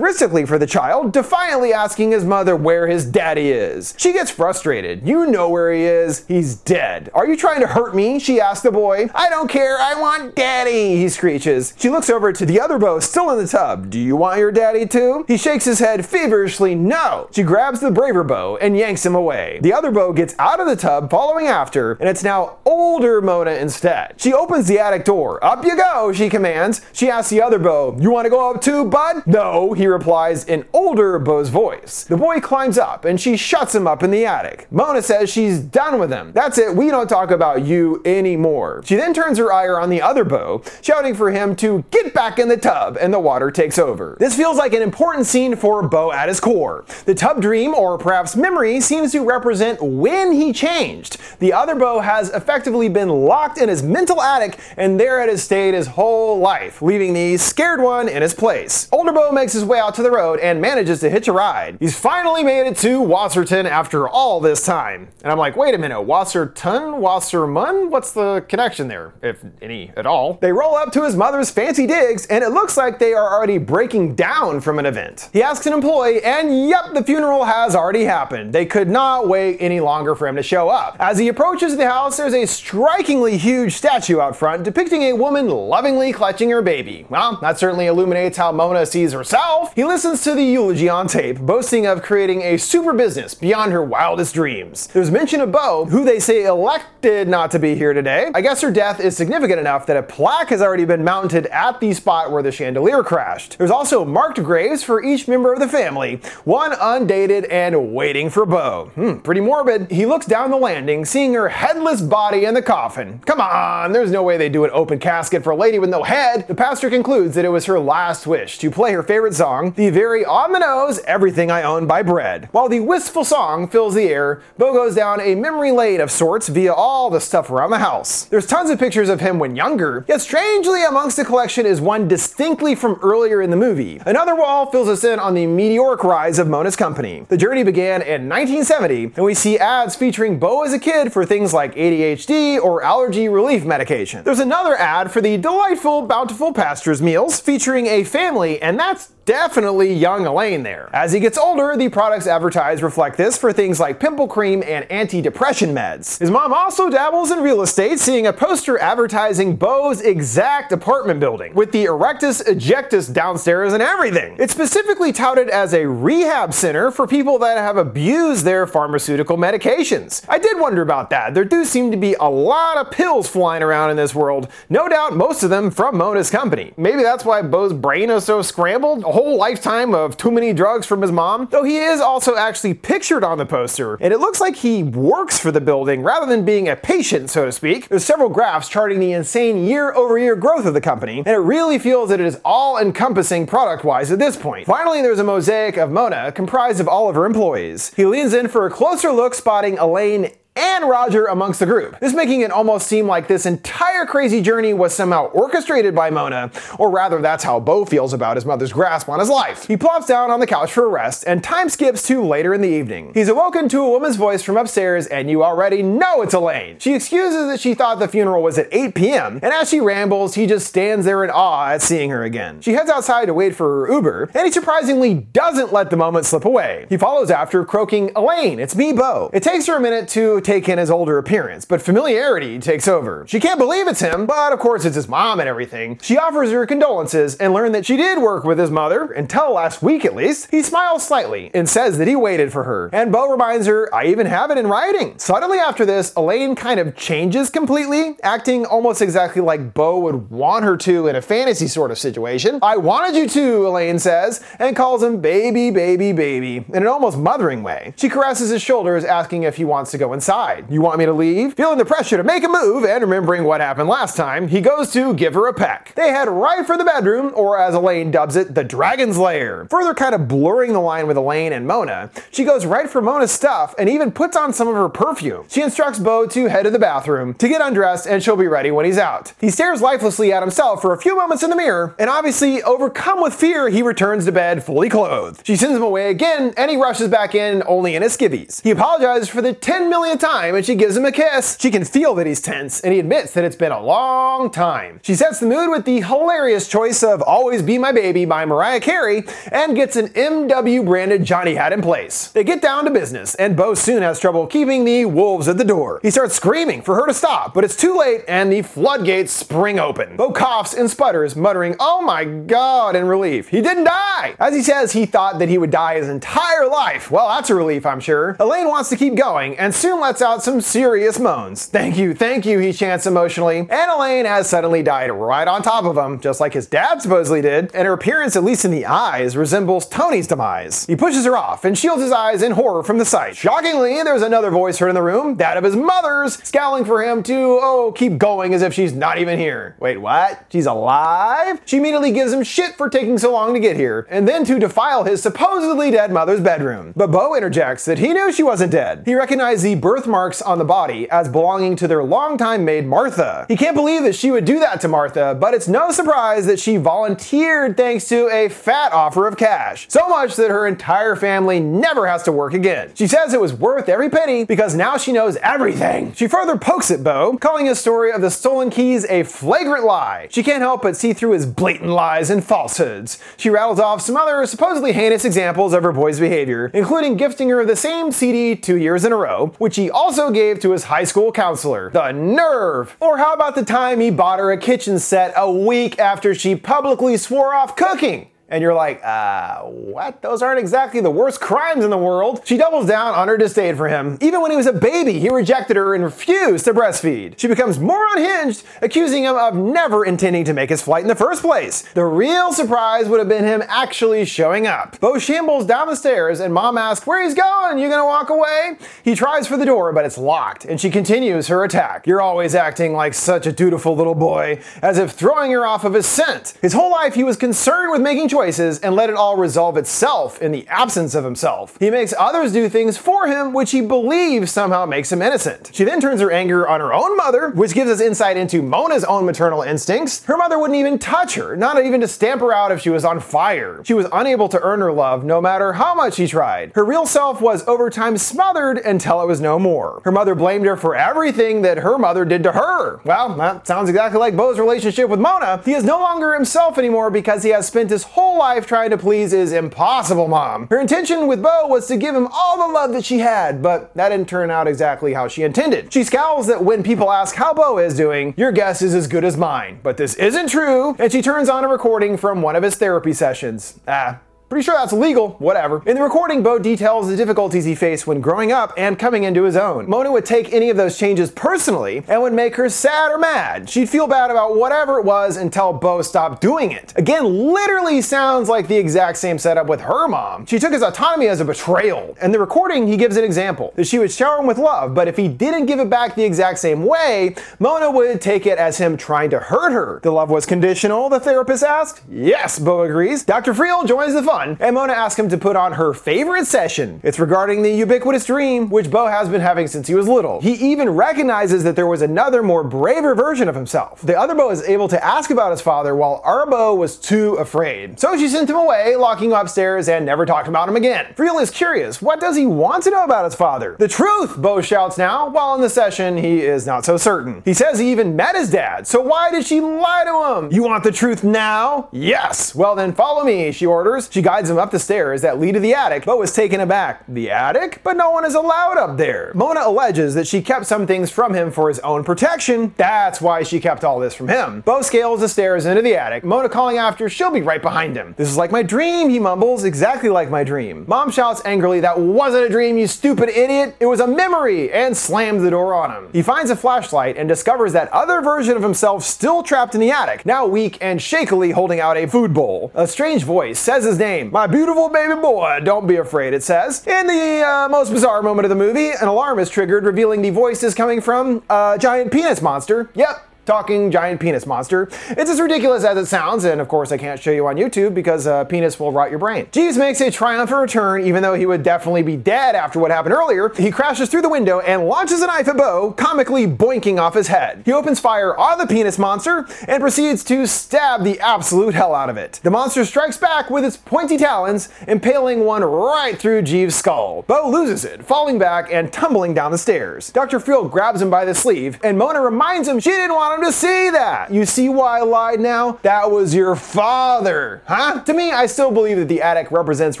uncharacteristically for the child, defiantly asking his mother where his daddy is. She gets frustrated. You know where he is. He's dead. Are you trying to hurt me? She asks the boy. I don't care. I want daddy, he screeches. She looks over to the other Beau still in the tub. Do you want your daddy too? He shakes his head feverishly no. She grabs the braver Beau and yanks him away. The other Beau gets out of the tub following after, and it's now older Mona instead. She opens the attic door. Up you go, she commands. She asks the other Beau, You want to go up too, bud? No, he replies in older Beau's voice. The boy climbs up and she shuts him up in the attic. Mona says she's done with him. That's it, we don't talk about you anymore. She then turns her ire on the other Beau, shouting for him to get back in the tub, and the water takes over. This feels like an important scene for Beau at his core. The tub dream, or perhaps memory, seems to represent when he changed. The other Beau has effectively been locked in his mental attic, and there it has stayed his whole life, leaving the scared one in his place. Older Beau makes his way out to the road and manages to hitch a ride. He's finally made it to Wasserton after all this time. And I'm like, wait a minute, Wasserton? Wasserman? What's the connection there, if any at all? They roll up to his mother's fancy digs, and it looks like they are already breaking down from an event. He asks an employee, and yep, the funeral has already happened. They could not wait any longer for him to show up. As he approaches the house, there's a strikingly huge statue out front depicting a woman lovingly clutching her baby. Well, that certainly illuminates how Mona sees herself. He listens to the eulogy on tape, boasting of creating a super business beyond her wildest dreams. There's mention of Beau, who they say elected not to be here today. I guess her death is significant enough that a plaque has already been mounted at the spot where the chandelier crashed. There's also marked graves for each member of the family, one undated and waiting for Beau. Hmm, pretty morbid. He looks down the landing, seeing her headless body in the coffin. Come on, there's no way they do an open casket for a lady with no head. The pastor concludes that it was her last wish to play her favorite song, the very nose Everything I Own by Bread. While the wistful song fills the air, Beau goes down a memory lane of sorts via all the stuff around the house. There's tons of pictures of him when younger, yet strangely amongst the collection is one distinctly from earlier in the movie. Another wall fills us in on the meteoric rise of Mona's company. The journey began in 1970, and we see ads featuring Beau as a kid for things like ADHD or allergy relief medication. There's another ad for the delightful Bountiful Pastures meals featuring a family, and that's definitely young Elaine there. As he gets older, the products advertised reflect this for things like pimple cream and anti-depression meds. His mom also dabbles in real estate, seeing a poster advertising Beau's exact apartment building, with the erectus ejectus downstairs and everything. It's specifically touted as a rehab center for people that have abused their pharmaceutical medications. I did wonder about that. There do seem to be a lot of pills flying around in this world, no doubt most of them from Mona's company. Maybe that's why Beau's brain is so scrambled? Whole lifetime of too many drugs from his mom? Though he is also actually pictured on the poster, and it looks like he works for the building rather than being a patient, so to speak. There's several graphs charting the insane year over year growth of the company, and it really feels that it is all encompassing product wise at this point. Finally, there's a mosaic of Mona comprised of all of her employees. He leans in for a closer look, spotting Elaine and Roger amongst the group. This making it almost seem like this entire crazy journey was somehow orchestrated by Mona, or rather that's how Beau feels about his mother's grasp on his life. He plops down on the couch for a rest, and time skips to later in the evening. He's awoken to a woman's voice from upstairs, and you already know it's Elaine. She excuses that she thought the funeral was at 8 p.m., and as she rambles, he just stands there in awe at seeing her again. She heads outside to wait for her Uber, and he surprisingly doesn't let the moment slip away. He follows after, croaking, Elaine, it's me, Beau. It takes her a minute to take in his older appearance, but familiarity takes over. She can't believe it's him, but of course it's his mom and everything. She offers her condolences and learn that she did work with his mother, until last week at least. He smiles slightly and says that he waited for her, and Beau reminds her, I even have it in writing. Suddenly after this, Elaine kind of changes completely, acting almost exactly like Beau would want her to in a fantasy sort of situation. I wanted you to, Elaine says, and calls him baby, baby, baby, in an almost mothering way. She caresses his shoulders, asking if he wants to go inside You want me to leave? Feeling the pressure to make a move and remembering what happened last time, he goes to give her a peck. They head right for the bedroom, or as Elaine dubs it, the dragon's lair. Further kind of blurring the line with Elaine and Mona, she goes right for Mona's stuff and even puts on some of her perfume. She instructs Beau to head to the bathroom to get undressed and she'll be ready when he's out. He stares lifelessly at himself for a few moments in the mirror, and obviously, overcome with fear, he returns to bed fully clothed. She sends him away again, and he rushes back in only in his skivvies. He apologizes for the 10 millionth time and she gives him a kiss. She can feel that he's tense, and he admits that it's been a long time. She sets the mood with the hilarious choice of Always Be My Baby by Mariah Carey and gets an MW branded Johnny hat in place. They get down to business, and Beau soon has trouble keeping the wolves at the door. He starts screaming for her to stop, but it's too late, and the floodgates spring open. Beau coughs and sputters, muttering, Oh my god, in relief. He didn't die! As he says, he thought that he would die his entire life. Well, that's a relief, I'm sure. Elaine wants to keep going and soon lets out some serious moans. Thank you, thank you, he chants emotionally. And Elaine has suddenly died right on top of him, just like his dad supposedly did, and her appearance, at least in the eyes, resembles Toni's demise. He pushes her off and shields his eyes in horror from the sight. Shockingly, there's another voice heard in the room, that of his mother's, scowling for him to, oh, keep going as if she's not even here. Wait, what? She's alive? She immediately gives him shit for taking so long to get here, and then to defile his supposedly dead mother's bedroom. But Beau interjects that he knew she wasn't dead. He recognized the birthmarks on the body as belonging to their longtime maid Martha. He can't believe that she would do that to Martha, but it's no surprise that she volunteered thanks to a fat offer of cash. So much that her entire family never has to work again. She says it was worth every penny because now she knows everything. She further pokes at Beau, calling his story of the stolen keys a flagrant lie. She can't help but see through his blatant lies and falsehoods. She rattles off some other supposedly heinous examples of her boy's behavior, including gifting her the same CD two years in a row, which he also gave to his high school counselor. The nerve! Or how about the time he bought her a kitchen set a week after she publicly swore off cooking? And you're like, uh, what? Those aren't exactly the worst crimes in the world. She doubles down on her disdain for him. Even when he was a baby, he rejected her and refused to breastfeed. She becomes more unhinged, accusing him of never intending to make his flight in the first place. The real surprise would have been him actually showing up. Beau shambles down the stairs, and mom asks where he's going. You gonna walk away? He tries for the door, but it's locked, and she continues her attack. You're always acting like such a dutiful little boy, as if throwing her off of his scent. His whole life, he was concerned with making choices choices and let it all resolve itself in the absence of himself. He makes others do things for him which he believes somehow makes him innocent. She then turns her anger on her own mother, which gives us insight into Mona's own maternal instincts. Her mother wouldn't even touch her, not even to stamp her out if she was on fire. She was unable to earn her love no matter how much she tried. Her real self was over time smothered until it was no more. Her mother blamed her for everything that her mother did to her. Well, that sounds exactly like Beau's relationship with Mona. He is no longer himself anymore because he has spent his whole life trying to please his impossible mom. Her intention with Beau was to give him all the love that she had, but that didn't turn out exactly how she intended. She scowls that when people ask how Beau is doing, your guess is as good as mine. But this isn't true, and she turns on a recording from one of his therapy sessions. Ah, Pretty sure that's legal, whatever. In the recording, Beau details the difficulties he faced when growing up and coming into his own. Mona would take any of those changes personally and would make her sad or mad. She'd feel bad about whatever it was until Beau stopped doing it. Again, literally sounds like the exact same setup with her mom. She took his autonomy as a betrayal. In the recording, he gives an example that she would shower him with love, but if he didn't give it back the exact same way, Mona would take it as him trying to hurt her. The love was conditional, the therapist asked. Yes, Beau agrees. Dr. Friel joins the fun and Mona asks him to put on her favorite session. It's regarding the ubiquitous dream, which Beau has been having since he was little. He even recognizes that there was another, more braver version of himself. The other Beau is able to ask about his father, while our Beau was too afraid. So she sent him away, locking him upstairs, and never talked about him again. Friel is curious. What does he want to know about his father? The truth, Beau shouts now, while in the session he is not so certain. He says he even met his dad, so why did she lie to him? You want the truth now? Yes. Well then follow me, she orders. She guides him up the stairs that lead to the attic, but was taken aback. The attic? But no one is allowed up there. Mona alleges that she kept some things from him for his own protection. That's why she kept all this from him. Beau scales the stairs into the attic, Mona calling after she'll be right behind him. This is like my dream, he mumbles, exactly like my dream. Mom shouts angrily, That wasn't a dream, you stupid idiot! It was a memory! and slams the door on him. He finds a flashlight and discovers that other version of himself still trapped in the attic, now weak and shakily holding out a food bowl. A strange voice says his name name. My beautiful baby boy, don't be afraid, it says. In the uh, most bizarre moment of the movie, an alarm is triggered, revealing the voice is coming from a giant penis monster. Yep, talking giant penis monster. It's as ridiculous as it sounds, and of course I can't show you on YouTube because uh, penis will rot your brain. Jeeves makes a triumphant return, even though he would definitely be dead after what happened earlier. He crashes through the window and launches a knife at Beau, comically boinking off his head. He opens fire on the penis monster and proceeds to stab the absolute hell out of it. The monster strikes back with its pointy talons, impaling one right through Jeeves' skull. Beau loses it, falling back and tumbling down the stairs. Dr. Field grabs him by the sleeve, and Mona reminds him she didn't want him to see that. You see why I lied now? That was your father, huh? To me, I still believe that the attic represents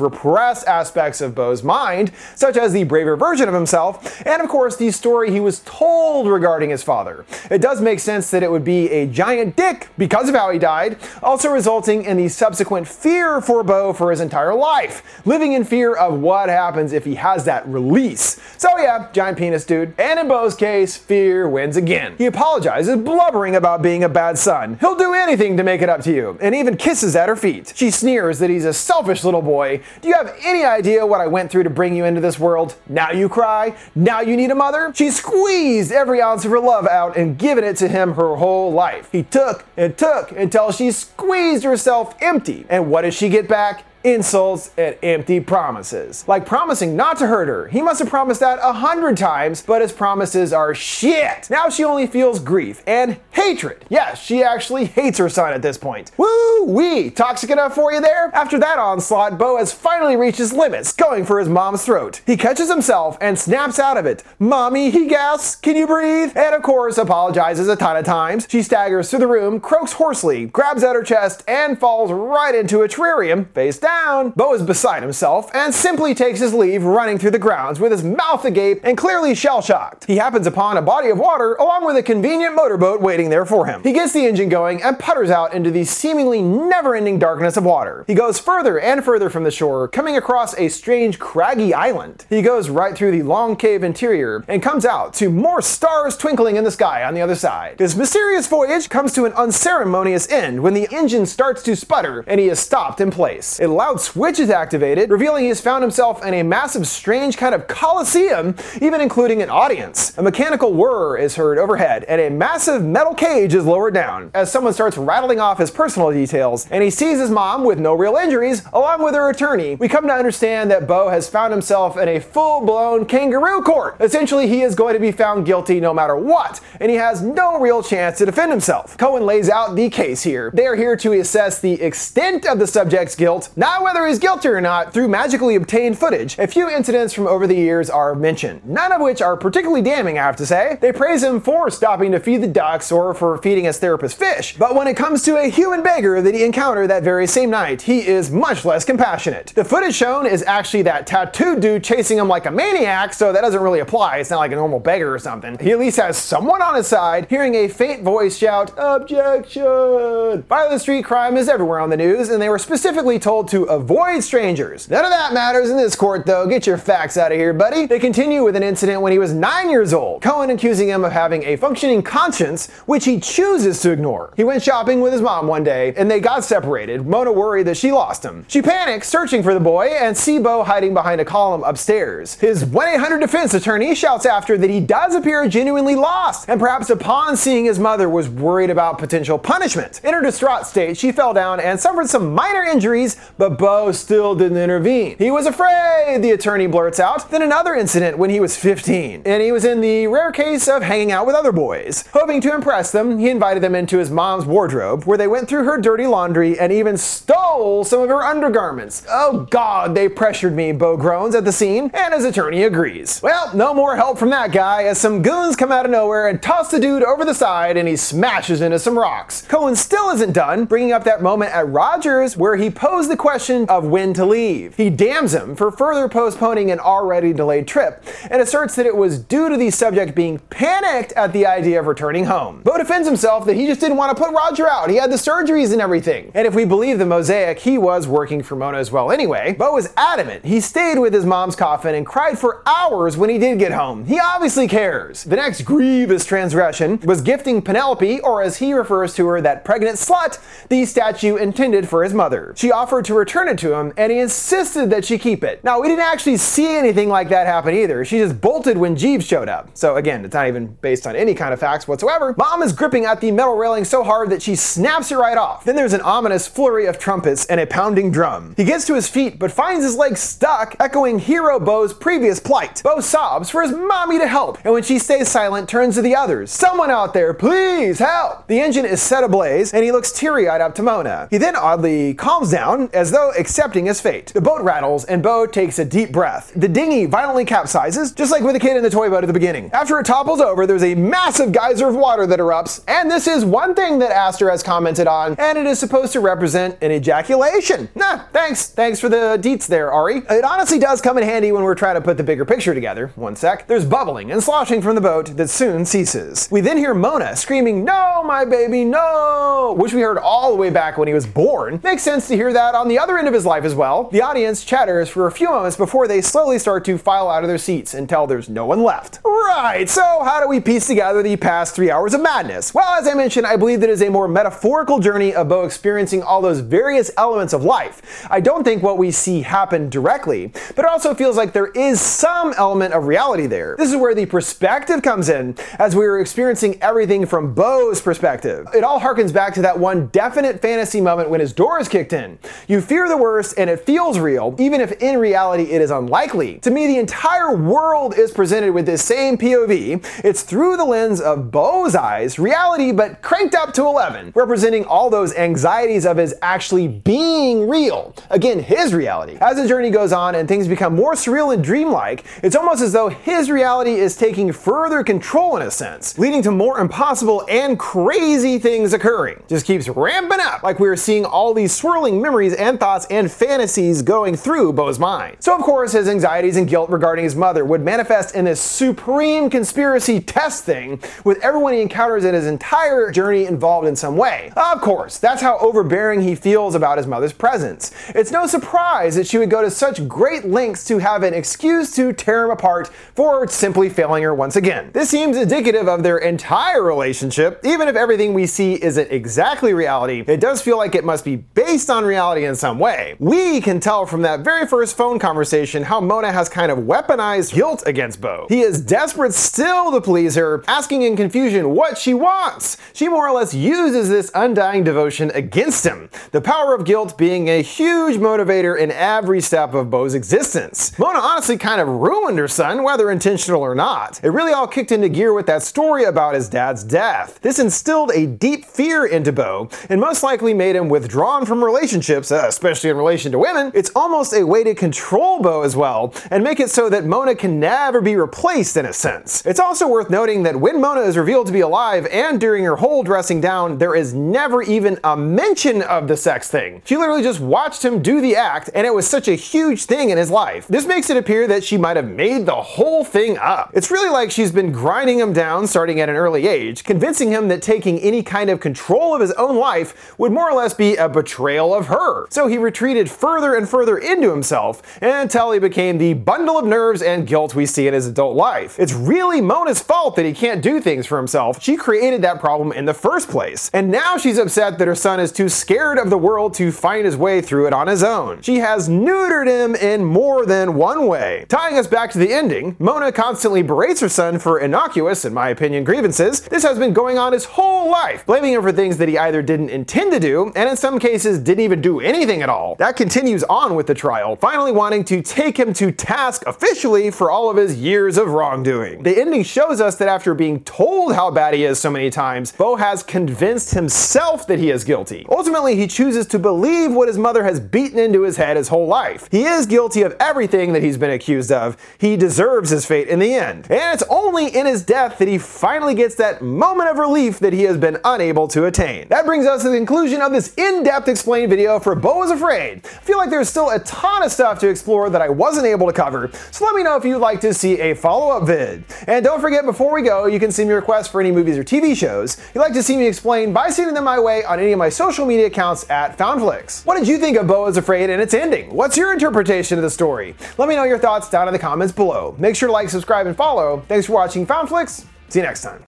repressed aspects of Beau's mind, such as the braver version of himself, and of course the story he was told regarding his father. It does make sense that it would be a giant dick because of how he died, also resulting in the subsequent fear for Beau for his entire life, living in fear of what happens if he has that release. So yeah, giant penis dude. And in Beau's case, fear wins again. He apologizes, blubbering about being a bad son. He'll do anything to make it up to you, and even kisses at her feet. She sneers that he's a selfish little boy. Do you have any idea what I went through to bring you into this world? Now you cry? Now you need a mother? She squeezed every ounce of her love out and given it to him her whole life. He took and took until she squeezed herself empty. And what does she get back? Insults, and empty promises. Like promising not to hurt her. He must have promised that a hundred times, but his promises are shit. Now she only feels grief and hatred. Yes, she actually hates her son at this point. Woo wee! Toxic enough for you there? After that onslaught, Beau has finally reached his limits, going for his mom's throat. He catches himself and snaps out of it. Mommy, he gasps, can you breathe? And of course, apologizes a ton of times. She staggers through the room, croaks hoarsely, grabs at her chest, and falls right into a terrarium, face down down. Beau is beside himself and simply takes his leave running through the grounds with his mouth agape and clearly shell shocked. He happens upon a body of water along with a convenient motorboat waiting there for him. He gets the engine going and putters out into the seemingly never ending darkness of water. He goes further and further from the shore, coming across a strange craggy island. He goes right through the long cave interior and comes out to more stars twinkling in the sky on the other side. His mysterious voyage comes to an unceremonious end when the engine starts to sputter and he is stopped in place. It loud switch is activated, revealing he has found himself in a massive, strange kind of coliseum, even including an audience. A mechanical whir is heard overhead, and a massive metal cage is lowered down as someone starts rattling off his personal details, and he sees his mom with no real injuries, along with her attorney. We come to understand that Beau has found himself in a full blown kangaroo court. Essentially, he is going to be found guilty no matter what, and he has no real chance to defend himself. Cohen lays out the case here. They are here to assess the extent of the subject's guilt, not not whether he's guilty or not, through magically obtained footage. A few incidents from over the years are mentioned, none of which are particularly damning, I have to say. They praise him for stopping to feed the ducks or for feeding his therapist fish, but when it comes to a human beggar that he encountered that very same night, he is much less compassionate. The footage shown is actually that tattooed dude chasing him like a maniac, so that doesn't really apply. It's not like a normal beggar or something. He at least has someone on his side, hearing a faint voice shout, Objection! Violent street crime is everywhere on the news, and they were specifically told to avoid strangers. None of that matters in this court, though. Get your facts out of here, buddy. They continue with an incident when he was nine years old. Cohen accusing him of having a functioning conscience, which he chooses to ignore. He went shopping with his mom one day, and they got separated. Mona worried that she lost him. She panics, searching for the boy, and see Beau hiding behind a column upstairs. His 1 800 defense attorney shouts after that he does appear genuinely lost, and perhaps upon seeing his mother was worried about potential punishment. In her distraught state, she fell down and suffered some minor injuries, but but Beau still didn't intervene. He was afraid, the attorney blurts out. Then another incident when he was 15, and he was in the rare case of hanging out with other boys. Hoping to impress them, he invited them into his mom's wardrobe, where they went through her dirty laundry and even stole some of her undergarments. Oh god, they pressured me, Beau groans at the scene, and his attorney agrees. Well, no more help from that guy as some goons come out of nowhere and toss the dude over the side and he smashes into some rocks. Cohen still isn't done, bringing up that moment at Rogers where he posed the question of when to leave. He damns him for further postponing an already delayed trip and asserts that it was due to the subject being panicked at the idea of returning home. Beau defends himself that he just didn't want to put Roger out. He had the surgeries and everything. And if we believe the mosaic, he was working for Mona as well anyway. Beau was adamant. He stayed with his mom's coffin and cried for hours when he did get home. He obviously cares. The next grievous transgression was gifting Penelope, or as he refers to her, that pregnant slut, the statue intended for his mother. She offered to return return it to him, and he insisted that she keep it. Now, we didn't actually see anything like that happen either. She just bolted when Jeeves showed up. So again, it's not even based on any kind of facts whatsoever. Mom is gripping at the metal railing so hard that she snaps it right off. Then there's an ominous flurry of trumpets and a pounding drum. He gets to his feet, but finds his legs stuck, echoing hero Beau's previous plight. Beau sobs for his mommy to help, and when she stays silent, turns to the others. Someone out there, please help! The engine is set ablaze, and he looks teary-eyed up to Mona. He then oddly calms down, as though accepting his fate. The boat rattles, and Beau takes a deep breath. The dinghy violently capsizes, just like with the kid in the toy boat at the beginning. After it topples over, there's a massive geyser of water that erupts, and this is one thing that Aster has commented on, and it is supposed to represent an ejaculation. Nah, thanks. Thanks for the deets there, Ari. It honestly does come in handy when we're trying to put the bigger picture together. One sec. There's bubbling and sloshing from the boat that soon ceases. We then hear Mona screaming, No, my baby, no! Which we heard all the way back when he was born. Makes sense to hear that on the other end of his life as well. The audience chatters for a few moments before they slowly start to file out of their seats until there's no one left. Right, so how do we piece together the past three hours of madness? Well, as I mentioned, I believe that it is a more metaphorical journey of Beau experiencing all those various elements of life. I don't think what we see happen directly, but it also feels like there is some element of reality there. This is where the perspective comes in, as we are experiencing everything from Beau's perspective. It all harkens back to that one definite fantasy moment when his door is kicked in. You fear the worst and it feels real, even if in reality it is unlikely. To me, the entire world is presented with this same POV. It's through the lens of Beau's eyes, reality but cranked up to 11, representing all those anxieties of his actually being real. Again, his reality. As the journey goes on and things become more surreal and dreamlike, it's almost as though his reality is taking further control in a sense, leading to more impossible and crazy things occurring. Just keeps ramping up, like we are seeing all these swirling memories and thoughts and fantasies going through Beau's mind. So of course, his anxieties and guilt regarding his mother would manifest in this supreme conspiracy test thing with everyone he encounters in his entire journey involved in some way. Of course, that's how overbearing he feels about his mother's presence. It's no surprise that she would go to such great lengths to have an excuse to tear him apart for simply failing her once again. This seems indicative of their entire relationship. Even if everything we see isn't exactly reality, it does feel like it must be based on reality in some way. We can tell from that very first phone conversation how Mona has kind of weaponized guilt against Beau. He is desperate still to please her, asking in confusion what she wants. She more or less uses this undying devotion against him, the power of guilt being a huge motivator in every step of Beau's existence. Mona honestly kind of ruined her son, whether intentional or not. It really all kicked into gear with that story about his dad's death. This instilled a deep fear into Beau, and most likely made him withdrawn from relationships, uh, especially in relation to women. It's almost a way to control Beau as well, and make it so that Mona can never be replaced in a sense. It's also worth noting that when Mona is revealed to be alive and during her whole dressing down, there is never even a mention of the sex thing. She literally just watched him do the act, and it was such a huge thing in his life. This makes it appear that she might have made the whole thing up. It's really like she's been grinding him down starting at an early age, convincing him that taking any kind of control of his own life would more or less be a betrayal of her. So he retreated further and further into himself until he became the bundle of nerves and guilt we see in his adult life. It's really Mona's fault that he can't do things for himself. She created that problem in the first place. And now she's upset that her son is too scared of the world to find his way through it on his own. She has neutered him in more than one way. Tying us back to the ending, Mona constantly berates her son for innocuous, in my opinion, grievances. This has been going on his whole life, blaming him for things that he either didn't intend to do, and in some cases didn't even do anything at all. That continues on with the trial, finally wanting to take him to task officially for all of his years of wrongdoing. The ending shows us that after being told how bad he is so many times, Beau has convinced himself that he is guilty. Ultimately, he chooses to believe what his mother has beaten into his head his whole life. He is guilty of everything that he's been accused of. He deserves his fate in the end. And it's only in his death that he finally gets that moment of relief that he has been unable to attain. That brings us to the conclusion of this in-depth explained video for Beau is Afraid. I feel like there's still a ton of stuff to explore that I wasn't able to cover, so let me know if you'd like to see a follow-up vid. And don't forget, before we go, you can send me requests for any movies or TV shows you'd like to see me explain by sending them my way on any of my social media accounts at FoundFlix. What did you think of Beau is Afraid and its ending? What's your interpretation of the story? Let me know your thoughts down in the comments below. Make sure to like, subscribe, and follow. Thanks for watching FoundFlix. See you next time.